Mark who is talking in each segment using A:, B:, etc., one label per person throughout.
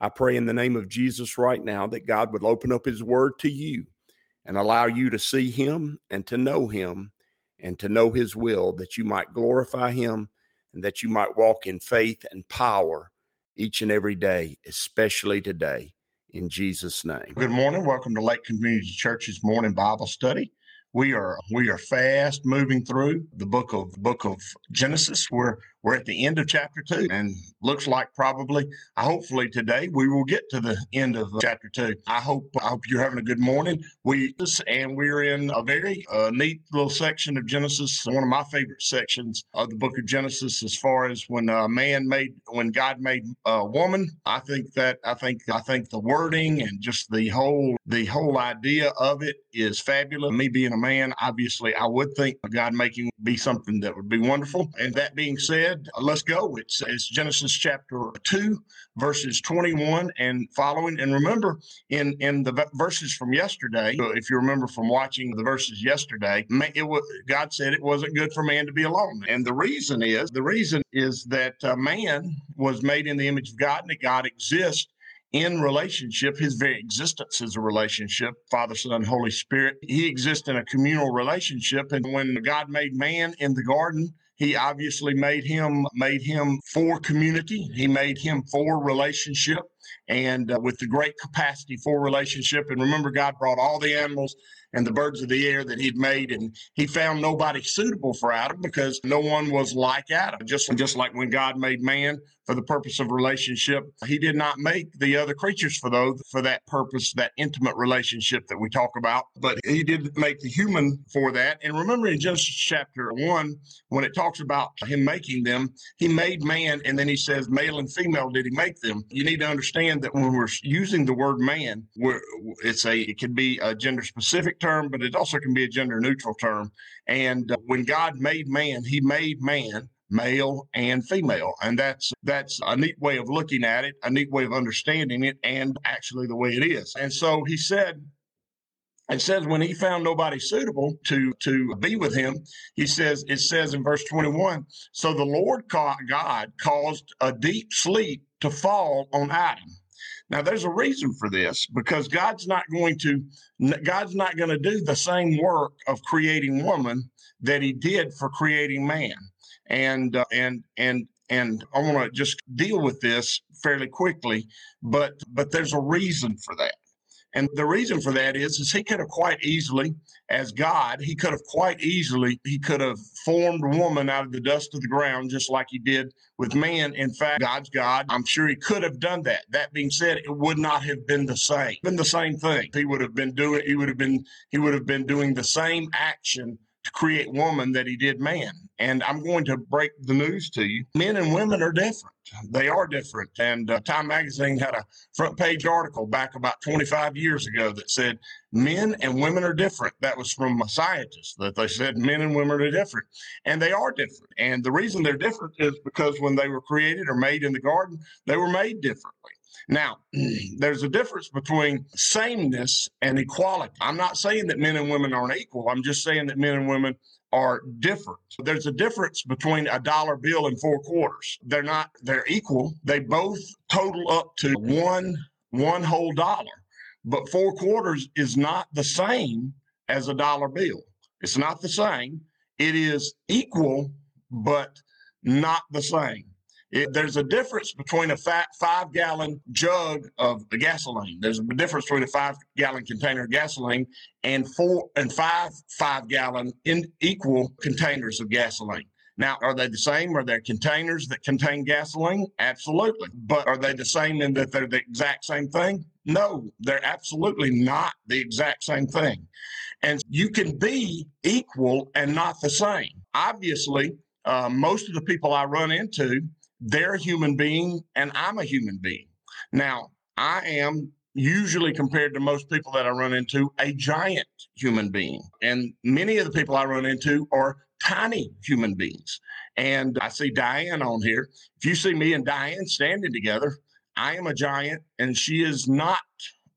A: I pray in the name of Jesus right now that God would open up his word to you and allow you to see him and to know him and to know his will, that you might glorify him and that you might walk in faith and power each and every day, especially today. In Jesus' name.
B: Good morning. Welcome to Lake Community Church's morning Bible study. We are we are fast moving through the book of book of Genesis. We're we're at the end of chapter two, and looks like probably, hopefully today we will get to the end of chapter two. I hope I hope you're having a good morning. We and we're in a very uh, neat little section of Genesis, one of my favorite sections of the book of Genesis, as far as when uh, man made when God made a woman. I think that I think I think the wording and just the whole the whole idea of it is fabulous. Me being a man, obviously, I would think God making would be something that would be wonderful. And that being said said, let's go. It's, it's Genesis chapter 2, verses 21 and following. And remember, in, in the verses from yesterday, if you remember from watching the verses yesterday, it was, God said it wasn't good for man to be alone. And the reason is, the reason is that uh, man was made in the image of God and that God exists in relationship. His very existence is a relationship, Father, Son, Holy Spirit. He exists in a communal relationship. And when God made man in the garden, he obviously made him made him for community. He made him for relationship and uh, with the great capacity for relationship. And remember, God brought all the animals and the birds of the air that he'd made, and he found nobody suitable for Adam because no one was like Adam. Just just like when God made man for the purpose of relationship, he did not make the other creatures for those for that purpose, that intimate relationship that we talk about. But he did make the human for that. And remember in Genesis chapter one, when it talks about him making them, he made man, and then he says male and female did he make them. You need to understand that when we're using the word man, it's a it can be a gender specific term, but it also can be a gender neutral term. And uh, when God made man, he made man male and female. And that's that's a neat way of looking at it a neat way of understanding it and actually the way it is. And so he said it says when he found nobody suitable to to be with him he says it says in verse 21 so the lord god caused a deep sleep to fall on adam. Now, there's a reason for this because God's not going to God's not going to do the same work of creating woman that He did for creating man, and uh, and and and I want to just deal with this fairly quickly, but but there's a reason for that. And the reason for that is, is he could have quite easily, as God, he could have quite easily, he could have formed woman out of the dust of the ground, just like he did with man. In fact, God's God. I'm sure he could have done that. That being said, it would not have been the same. Been the same thing. He would have been doing. He would have been. He would have been doing the same action to create woman that he did man. And I'm going to break the news to you. Men and women are different. They are different. And uh, Time Magazine had a front page article back about 25 years ago that said men and women are different. That was from a scientist that they said men and women are different. And they are different. And the reason they're different is because when they were created or made in the garden, they were made differently. Now, there's a difference between sameness and equality. I'm not saying that men and women aren't equal. I'm just saying that men and women are different. There's a difference between a dollar bill and four quarters. They're not, they're equal. They both total up to one, one whole dollar. But four quarters is not the same as a dollar bill. It's not the same. It is equal, but not the same. It, there's a difference between a five gallon jug of gasoline. There's a difference between a five gallon container of gasoline and four and five five gallon in equal containers of gasoline. Now, are they the same? Are there containers that contain gasoline? Absolutely. But are they the same in that they're the exact same thing? No, they're absolutely not the exact same thing. And you can be equal and not the same. Obviously, uh, most of the people I run into they're a human being and I'm a human being. Now, I am usually compared to most people that I run into, a giant human being. And many of the people I run into are tiny human beings. And I see Diane on here. If you see me and Diane standing together, I am a giant and she is not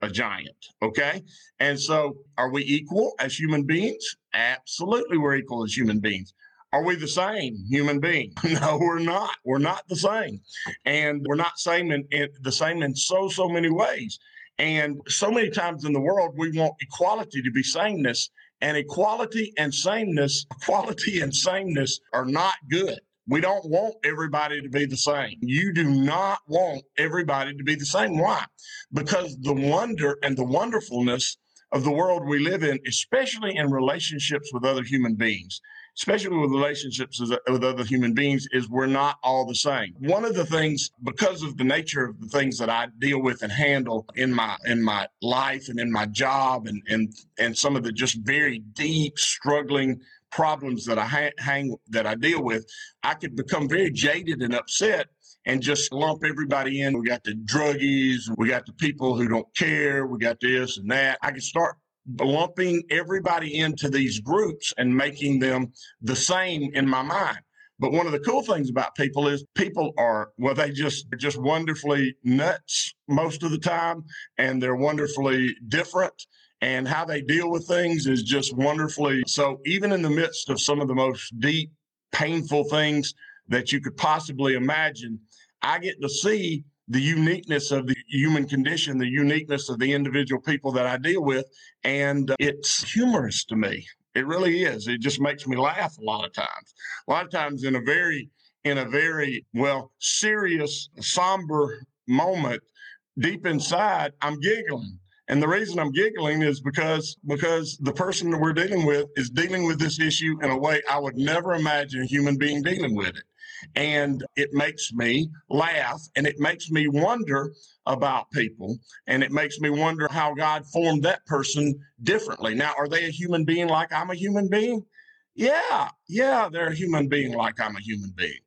B: a giant. Okay. And so are we equal as human beings? Absolutely, we're equal as human beings. Are we the same human being? No, we're not. We're not the same. And we're not same in, in, the same in so, so many ways. And so many times in the world, we want equality to be sameness. And equality and sameness, equality and sameness are not good. We don't want everybody to be the same. You do not want everybody to be the same. Why? Because the wonder and the wonderfulness of the world we live in, especially in relationships with other human beings, especially with relationships with other human beings, is we're not all the same. One of the things, because of the nature of the things that I deal with and handle in my in my life and in my job, and and and some of the just very deep, struggling problems that I ha- hang that I deal with, I could become very jaded and upset and just lump everybody in. We got the druggies, we got the people who don't care, we got this and that. I could start lumping everybody into these groups and making them the same in my mind. But one of the cool things about people is people are well, they just just wonderfully nuts most of the time, and they're wonderfully different and how they deal with things is just wonderfully so even in the midst of some of the most deep painful things that you could possibly imagine i get to see the uniqueness of the human condition the uniqueness of the individual people that i deal with and it's humorous to me. It really is. It just makes me laugh a lot of times. A lot of times in a very in a very well serious somber moment deep inside i'm giggling. And the reason I'm giggling is because because the person that we're dealing with is dealing with this issue in a way I would never imagine a human being dealing with it. And it makes me laugh and it makes me wonder about people and it makes me wonder how God formed that person differently. Now, are they a human being like I'm a human being? Yeah, yeah, they're a human being like I'm a human being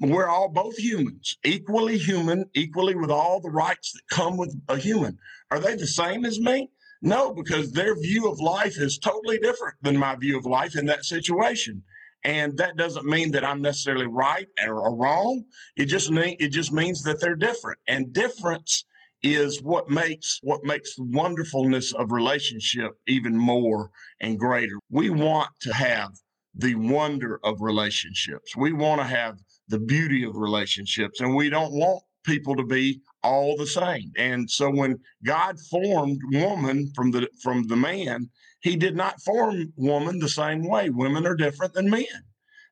B: we're all both humans, equally human, equally with all the rights that come with a human. Are they the same as me? No, because their view of life is totally different than my view of life in that situation. And that doesn't mean that I'm necessarily right or, wrong. It just mean, it just means that they're different. And difference is what makes what makes the wonderfulness of relationship even more and greater. We want to have the wonder of relationships. We want to have the beauty of relationships. And we don't want people to be all the same. And so when God formed woman from the from the man, he did not form woman the same way. Women are different than men.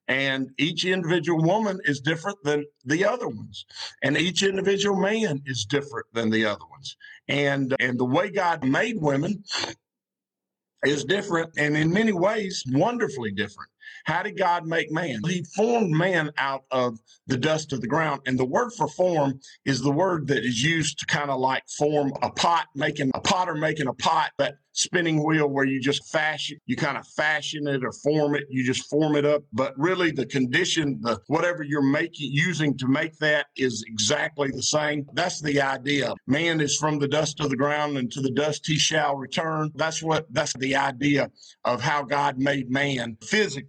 B: And each individual woman is different than the other ones. And each individual man is different than the other ones. And and the way God made women is different and in many ways wonderfully different. How did God make man? He formed man out of the dust of the ground. And the word for form is the word that is used to kind of like form a pot, making a potter making a pot, that spinning wheel where you just fashion, you kind of fashion it or form it, you just form it up. But really the condition, the whatever you're making, using to make that is exactly the same. That's the idea. Man is from the dust of the ground and to the dust he shall return. That's what, that's the idea of how God made man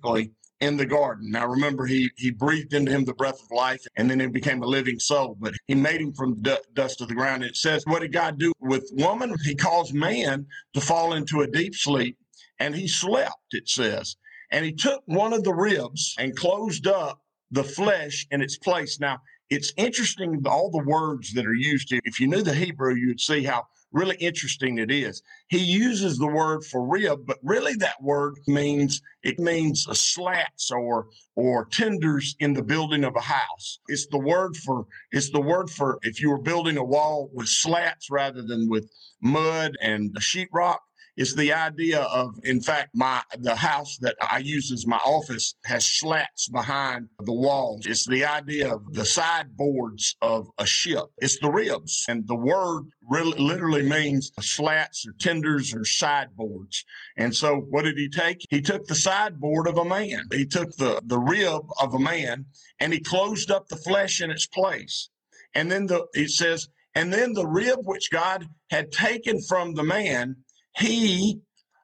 B: physically in the garden. Now remember, he he breathed into him the breath of life, and then he became a living soul. But he made him from the dust of the ground. It says, what did God do with woman? He caused man to fall into a deep sleep, and he slept. It says, and he took one of the ribs and closed up the flesh in its place. Now it's interesting all the words that are used here. If you knew the Hebrew, you'd see how really interesting it is. He uses the word for rib, but really that word means it means slats or or tenders in the building of a house. It's the word for it's the word for if you were building a wall with slats rather than with mud and sheetrock. It's the idea of, in fact, my the house that I use as my office has slats behind the walls. It's the idea of the sideboards of a ship. It's the ribs, and the word really literally means slats or tenders or sideboards. And so, what did he take? He took the sideboard of a man. He took the the rib of a man, and he closed up the flesh in its place. And then the, it says And then the rib which God had taken from the man, he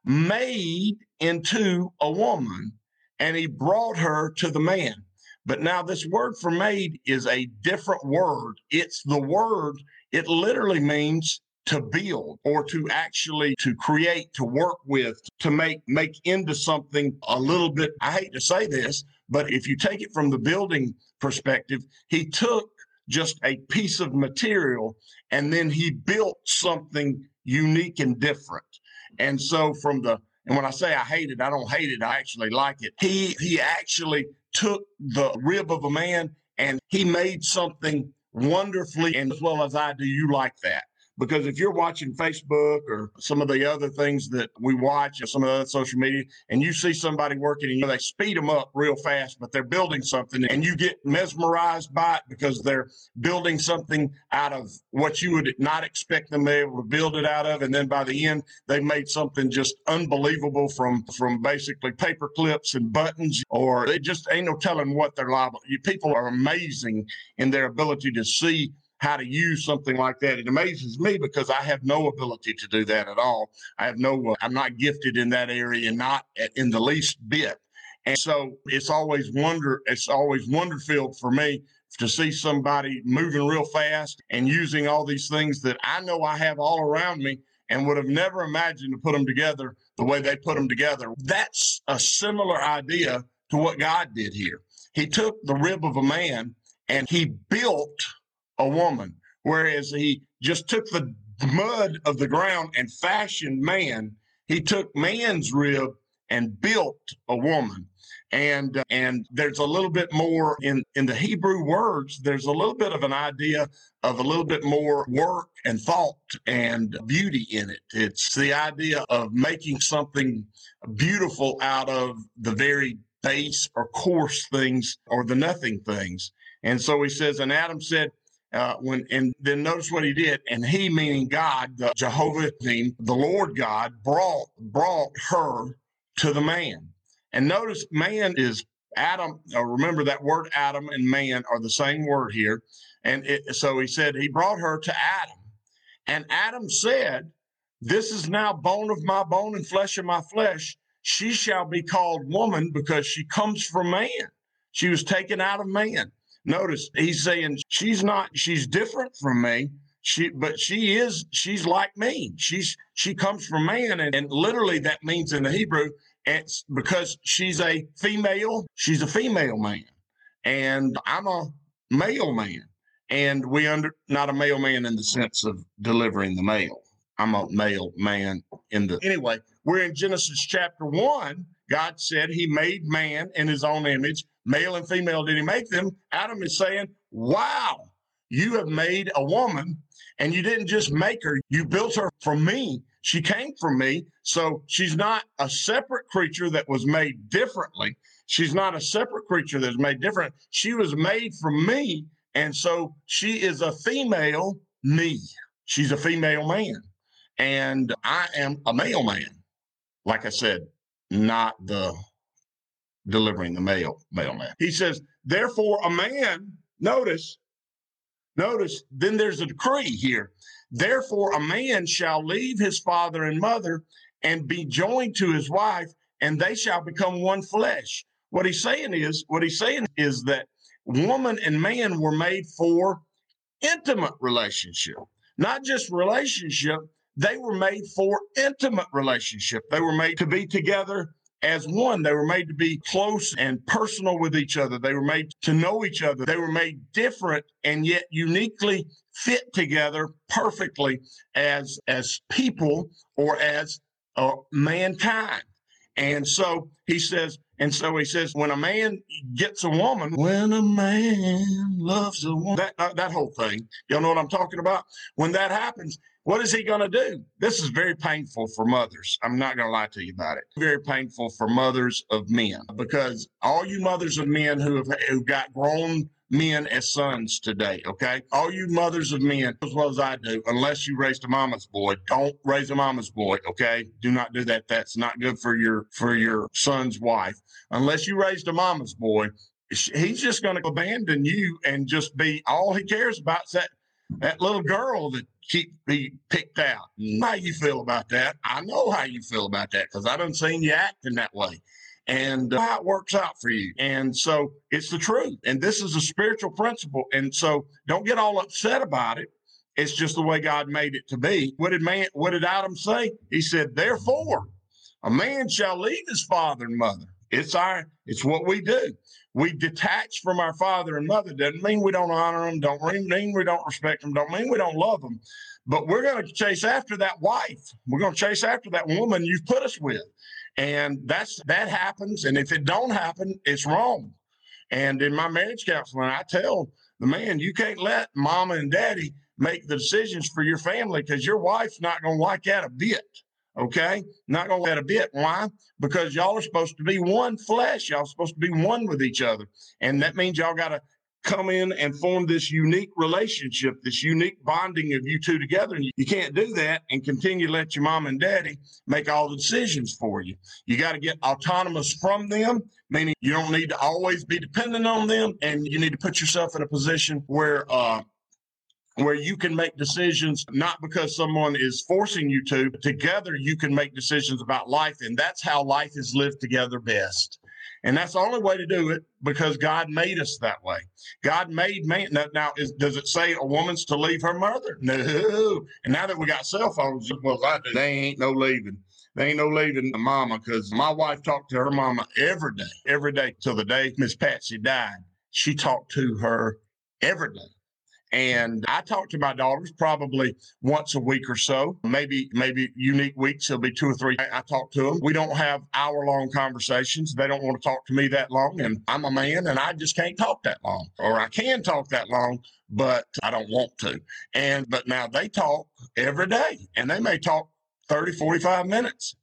B: made into a woman and he brought her to the man. But now this word for made is a different word. It's the word, it literally means to build or to actually to create, to work with, to make make into something a little bit. I hate to say this, but if you take it from the building perspective, he took just a piece of material and then he built something unique and different. And so from the and when I say I hate it, I don't hate it. I actually like it. He he actually took the rib of a man and he made something wonderfully and as well as I do you like that. Because if you're watching Facebook or some of the other things that we watch, or some of the other social media, and you see somebody working and you know, they speed them up real fast, but they're building something and you get mesmerized by it because they're building something out of what you would not expect them to be able to build it out of. And then by the end, they made something just unbelievable from, from basically paper clips and buttons, or they just ain't no telling what they're liable. You, people are amazing in their ability to see how to use something like that. It amazes me because I have no ability to do that at all. I have no, uh, I'm not gifted in that area, not in the least bit. And so it's always wonder, it's always wonder filled for me to see somebody moving real fast and using all these things that I know I have all around me and would have never imagined to put them together the way they put them together. That's a similar idea to what God did here. He took the rib of a man and he built a woman, whereas he just took the mud of the ground and fashioned man. He took man's rib and built a woman. And uh, and there's a little bit more in in the Hebrew words. There's a little bit of an idea of a little bit more work and thought and beauty in it. It's the idea of making something beautiful out of the very base or coarse things or the nothing things. And so he says, and Adam said, uh, when and then notice what he did, and he meaning God, the Jehovah the Lord God brought brought her to the man. And notice man is Adam. Uh, remember that word Adam and man are the same word here. And it, so he said he brought her to Adam, and Adam said, "This is now bone of my bone and flesh of my flesh. She shall be called woman because she comes from man. She was taken out of man." Notice he's saying she's not, she's different from me. She, but she is, she's like me. She's, she comes from man. And, and literally that means in the Hebrew, it's because she's a female, she's a female man. And I'm a male man. And we under, not a male man in the sense of delivering the mail. I'm a male man in the, anyway, we're in Genesis chapter one. God said he made man in his own image male and female did he make them? Adam is saying, wow, you have made a woman and you didn't just make her, you built her from me. She came from me. So she's not a separate creature that was made differently. She's not a separate creature that's made different. She was made from me. And so she is a female me. She's a female man. And I am a male man. Like I said, not the delivering the mail, mailman. He says, therefore, a man, notice, notice, then there's a decree here. Therefore, a man shall leave his father and mother and be joined to his wife, and they shall become one flesh. What he's saying is, what he's saying is that woman and man were made for intimate relationship, not just relationship. They were made for intimate relationship. They were made to be together as one. They were made to be close and personal with each other. They were made to know each other. They were made different and yet uniquely fit together perfectly as as people or as uh, mankind. And so he says, and so he says, when a man gets a woman, when a man loves a woman, that, uh, that whole thing, y'all know what I'm talking about? When that happens, what is he going to do? This is very painful for mothers. I'm not going to lie to you about it. Very painful for mothers of men because all you mothers of men who have who got grown men as sons today, okay? All you mothers of men, as well as I do, unless you raised a mama's boy, don't raise a mama's boy, okay? Do not do that. That's not good for your for your son's wife. Unless you raised a mama's boy, he's just going to abandon you and just be all he cares about is that that little girl that keep be picked out. How you feel about that? I know how you feel about that because I done seen you acting that way. And uh, how it works out for you. And so it's the truth. And this is a spiritual principle. And so don't get all upset about it. It's just the way God made it to be. What did man what did Adam say? He said, Therefore, a man shall leave his father and mother. It's our it's what we do we detach from our father and mother doesn't mean we don't honor them, don't mean we don't respect them, don't mean we don't love them. But we're going to chase after that wife. We're going to chase after that woman you've put us with. And that's that happens. And if it don't happen, it's wrong. And in my marriage counseling, I tell the man, you can't let mama and daddy make the decisions for your family because your wife's not going to like that a bit. Okay. Not going to let a bit. Why? Because y'all are supposed to be one flesh. Y'all supposed to be one with each other. And that means y'all got to come in and form this unique relationship, this unique bonding of you two together. And you can't do that and continue to let your mom and daddy make all the decisions for you. You got to get autonomous from them, meaning you don't need to always be dependent on them. And you need to put yourself in a position where, uh, where you can make decisions not because someone is forcing you to, together you can make decisions about life. And that's how life is lived together best. And that's the only way to do it because God made us that way. God made man. Now, now is, does it say a woman's to leave her mother? No. And now that we got cell phones, well, I do. They ain't no leaving. They ain't no leaving the mama because my wife talked to her mama every day, every day till the day Miss Patsy died. She talked to her every day. And I talk to my daughters probably once a week or so, maybe, maybe unique weeks. It'll be two or three. I, I talk to them. We don't have hour long conversations. They don't want to talk to me that long. And I'm a man and I just can't talk that long, or I can talk that long, but I don't want to. And, but now they talk every day and they may talk 30, 45 minutes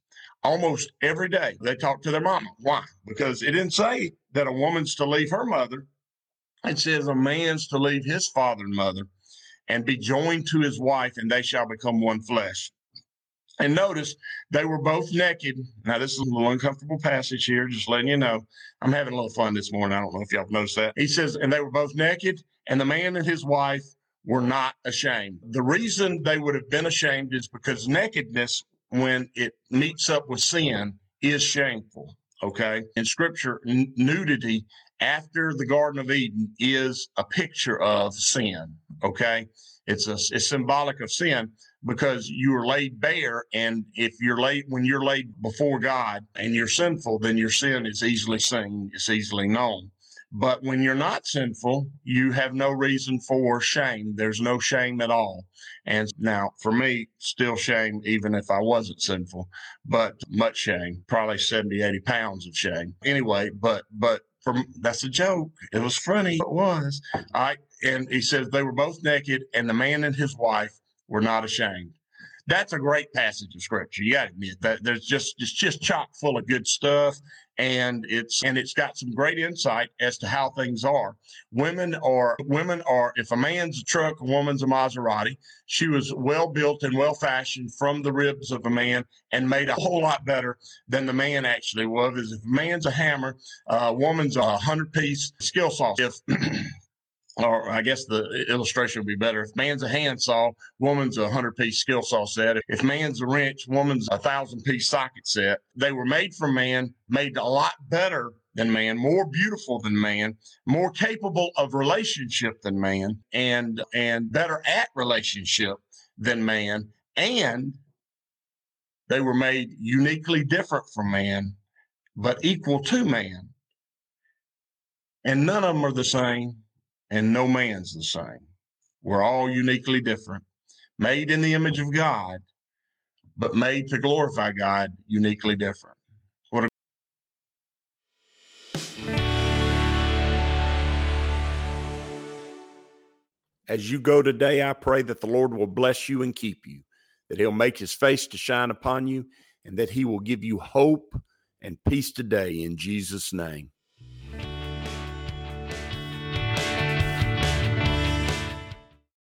B: almost every day. They talk to their mama. Why? Because it didn't say that a woman's to leave her mother it says a man's to leave his father and mother and be joined to his wife, and they shall become one flesh. And notice they were both naked. Now, this is a little uncomfortable passage here, just letting you know. I'm having a little fun this morning. I don't know if y'all noticed that. He says, and they were both naked, and the man and his wife were not ashamed. The reason they would have been ashamed is because nakedness, when it meets up with sin, is shameful. Okay. In scripture, n- nudity after the Garden of Eden is a picture of sin. Okay. It's a, it's symbolic of sin because you are laid bare. And if you're laid, when you're laid before God and you're sinful, then your sin is easily seen. It's easily known. But when you're not sinful, you have no reason for shame. There's no shame at all. And now for me, still shame, even if I wasn't sinful, but much shame, probably 70, 80 pounds of shame. Anyway, but, but from that's a joke. It was funny. It was. I And he says they were both naked and the man and his wife were not ashamed that's a great passage of scripture. You got to admit that there's just it's just chock full of good stuff, and it's and it's got some great insight as to how things are. Women are women are if a man's a truck, a woman's a Maserati. She was well built and well fashioned from the ribs of a man, and made a whole lot better than the man actually was. If a man's a hammer, uh, a woman's a hundred piece skill saw. If or I guess the illustration would be better. If man's a handsaw, woman's a hundred piece skill saw set. If man's a wrench, woman's a thousand piece socket set. They were made for man, made a lot better than man, more beautiful than man, more capable of relationship than man, and and better at relationship than man. And they were made uniquely different from man, but equal to man. And none of them are the same and no man's the same. We're all uniquely different, made in the image of God, but made to glorify God uniquely different. What
A: As you go today, I pray that the Lord will bless you and keep you, that he'll make his face to shine upon you, and that he will give you hope and peace today in Jesus' name.